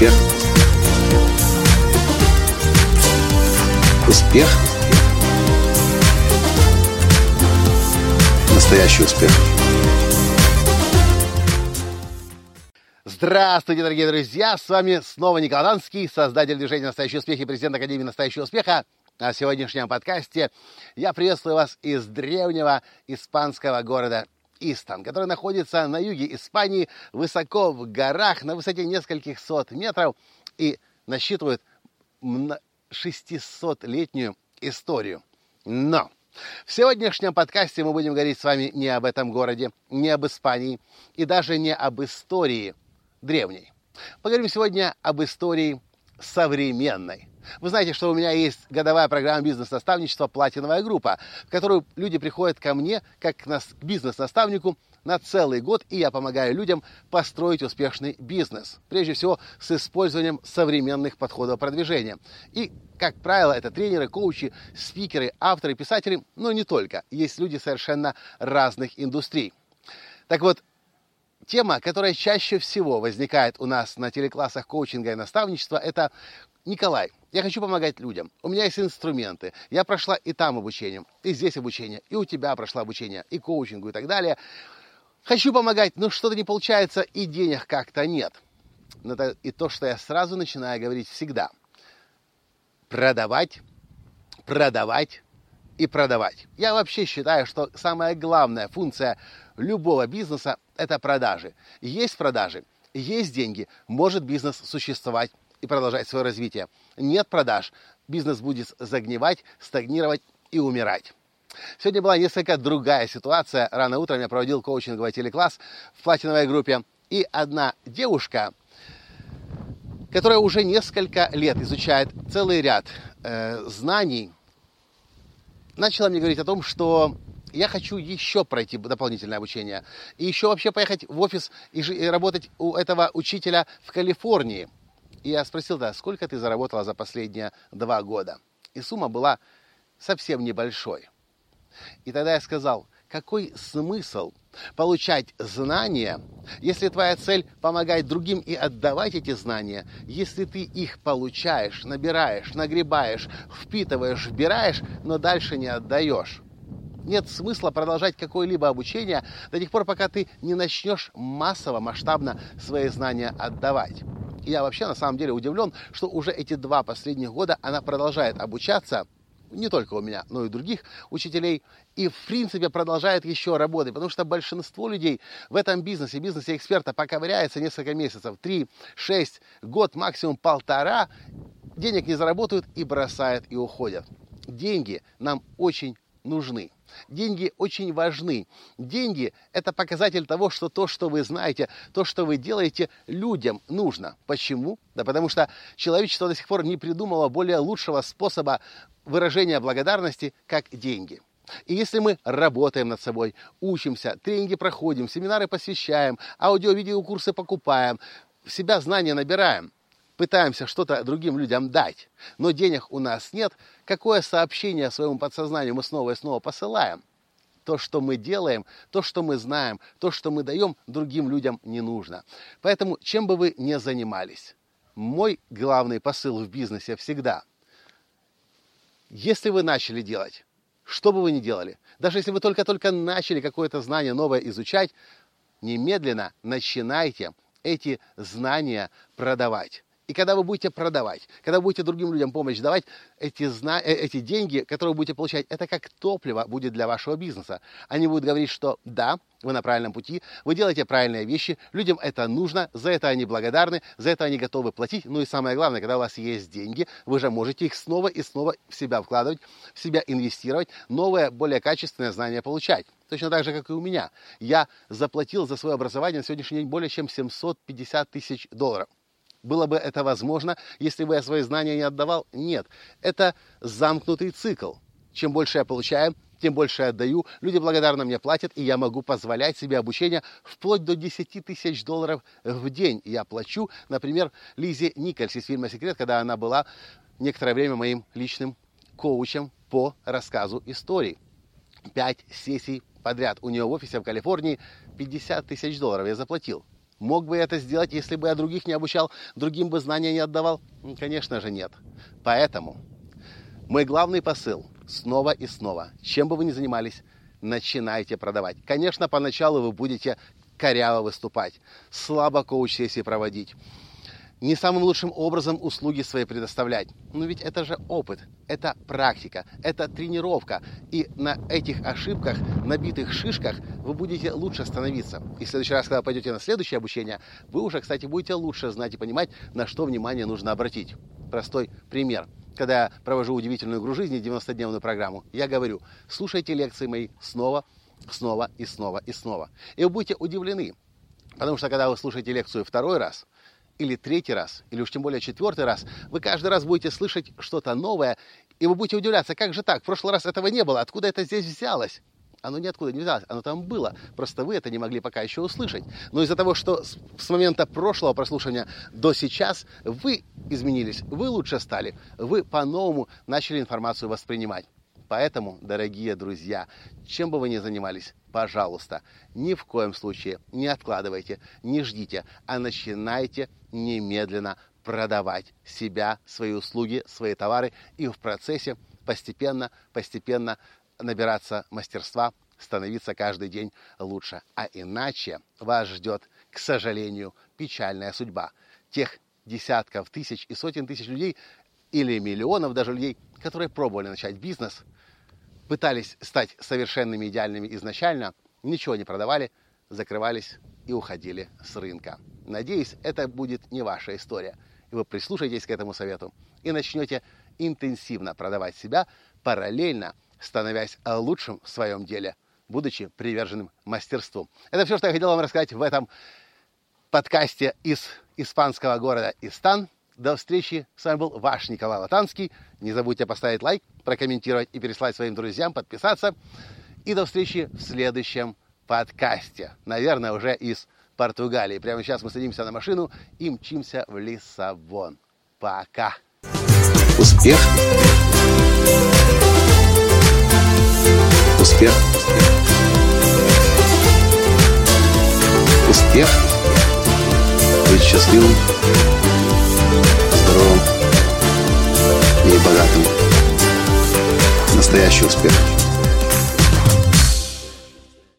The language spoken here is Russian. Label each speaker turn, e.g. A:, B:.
A: Успех. Успех. Настоящий успех.
B: Здравствуйте, дорогие друзья! С вами снова Николай Данский, создатель движения «Настоящий успех» и президент Академии «Настоящего успеха». На сегодняшнем подкасте я приветствую вас из древнего испанского города Истон, который находится на юге Испании, высоко в горах, на высоте нескольких сот метров и насчитывает 600-летнюю историю. Но в сегодняшнем подкасте мы будем говорить с вами не об этом городе, не об Испании и даже не об истории древней. Поговорим сегодня об истории современной. Вы знаете, что у меня есть годовая программа бизнес-наставничества «Платиновая группа», в которую люди приходят ко мне как к бизнес-наставнику на целый год, и я помогаю людям построить успешный бизнес. Прежде всего, с использованием современных подходов продвижения. И, как правило, это тренеры, коучи, спикеры, авторы, писатели, но не только. Есть люди совершенно разных индустрий. Так вот, тема, которая чаще всего возникает у нас на телеклассах коучинга и наставничества, это Николай, я хочу помогать людям. У меня есть инструменты. Я прошла и там обучение, и здесь обучение, и у тебя прошла обучение, и коучингу, и так далее. Хочу помогать, но что-то не получается, и денег как-то нет. Это и то, что я сразу начинаю говорить всегда. Продавать, продавать и продавать. Я вообще считаю, что самая главная функция любого бизнеса – это продажи. Есть продажи, есть деньги, может бизнес существовать и продолжать свое развитие. Нет продаж, бизнес будет загнивать, стагнировать и умирать. Сегодня была несколько другая ситуация. Рано утром я проводил коучинговый телекласс в платиновой группе. И одна девушка, которая уже несколько лет изучает целый ряд э, знаний, начала мне говорить о том, что я хочу еще пройти дополнительное обучение. И еще вообще поехать в офис и, и работать у этого учителя в Калифорнии – и я спросил, да, сколько ты заработала за последние два года? И сумма была совсем небольшой. И тогда я сказал, какой смысл получать знания, если твоя цель помогать другим и отдавать эти знания, если ты их получаешь, набираешь, нагребаешь, впитываешь, вбираешь, но дальше не отдаешь. Нет смысла продолжать какое-либо обучение до тех пор, пока ты не начнешь массово, масштабно свои знания отдавать. Я вообще на самом деле удивлен, что уже эти два последних года она продолжает обучаться, не только у меня, но и других учителей, и в принципе продолжает еще работать, потому что большинство людей в этом бизнесе, бизнесе эксперта поковыряется несколько месяцев, три, шесть, год, максимум полтора, денег не заработают и бросают и уходят. Деньги нам очень нужны. Деньги очень важны. Деньги – это показатель того, что то, что вы знаете, то, что вы делаете, людям нужно. Почему? Да потому что человечество до сих пор не придумало более лучшего способа выражения благодарности, как деньги. И если мы работаем над собой, учимся, тренинги проходим, семинары посещаем, аудио-видеокурсы покупаем, в себя знания набираем – пытаемся что-то другим людям дать, но денег у нас нет, какое сообщение своему подсознанию мы снова и снова посылаем? То, что мы делаем, то, что мы знаем, то, что мы даем, другим людям не нужно. Поэтому, чем бы вы ни занимались, мой главный посыл в бизнесе всегда, если вы начали делать, что бы вы ни делали, даже если вы только-только начали какое-то знание новое изучать, немедленно начинайте эти знания продавать. И когда вы будете продавать, когда будете другим людям помощь давать, эти, зна... Э, эти деньги, которые вы будете получать, это как топливо будет для вашего бизнеса. Они будут говорить, что да, вы на правильном пути, вы делаете правильные вещи, людям это нужно, за это они благодарны, за это они готовы платить. Ну и самое главное, когда у вас есть деньги, вы же можете их снова и снова в себя вкладывать, в себя инвестировать, новое, более качественное знание получать. Точно так же, как и у меня. Я заплатил за свое образование на сегодняшний день более чем 750 тысяч долларов. Было бы это возможно, если бы я свои знания не отдавал? Нет. Это замкнутый цикл. Чем больше я получаю, тем больше я отдаю. Люди благодарно мне платят, и я могу позволять себе обучение вплоть до 10 тысяч долларов в день. Я плачу, например, Лизе Никольс из фильма «Секрет», когда она была некоторое время моим личным коучем по рассказу историй. Пять сессий подряд у нее в офисе в Калифорнии 50 тысяч долларов я заплатил. Мог бы я это сделать, если бы я других не обучал, другим бы знания не отдавал? Конечно же нет. Поэтому мой главный посыл снова и снова, чем бы вы ни занимались, начинайте продавать. Конечно, поначалу вы будете коряво выступать, слабо коуч-сессии проводить, не самым лучшим образом услуги свои предоставлять. Но ведь это же опыт, это практика, это тренировка. И на этих ошибках, набитых шишках вы будете лучше становиться. И в следующий раз, когда пойдете на следующее обучение, вы уже, кстати, будете лучше знать и понимать, на что внимание нужно обратить. Простой пример. Когда я провожу удивительную игру жизни, 90-дневную программу, я говорю, слушайте лекции мои снова, снова и снова и снова. И вы будете удивлены. Потому что когда вы слушаете лекцию второй раз, или третий раз, или уж тем более четвертый раз, вы каждый раз будете слышать что-то новое, и вы будете удивляться, как же так, в прошлый раз этого не было, откуда это здесь взялось? Оно ниоткуда не взялось, оно там было, просто вы это не могли пока еще услышать. Но из-за того, что с момента прошлого прослушивания до сейчас вы изменились, вы лучше стали, вы по-новому начали информацию воспринимать. Поэтому, дорогие друзья, чем бы вы ни занимались, пожалуйста, ни в коем случае не откладывайте, не ждите, а начинайте немедленно продавать себя, свои услуги, свои товары и в процессе постепенно, постепенно набираться мастерства, становиться каждый день лучше. А иначе вас ждет, к сожалению, печальная судьба тех десятков тысяч и сотен тысяч людей или миллионов даже людей, которые пробовали начать бизнес – пытались стать совершенными, идеальными изначально, ничего не продавали, закрывались и уходили с рынка. Надеюсь, это будет не ваша история. И вы прислушаетесь к этому совету и начнете интенсивно продавать себя, параллельно становясь лучшим в своем деле, будучи приверженным мастерству. Это все, что я хотел вам рассказать в этом подкасте из испанского города Истан. До встречи. С вами был ваш Николай Латанский. Не забудьте поставить лайк, прокомментировать и переслать своим друзьям, подписаться. И до встречи в следующем подкасте. Наверное, уже из Португалии. Прямо сейчас мы садимся на машину и мчимся в Лиссабон. Пока.
A: Успех. Успех. Успех. Быть счастливым здоровым и богатым. Настоящий успех.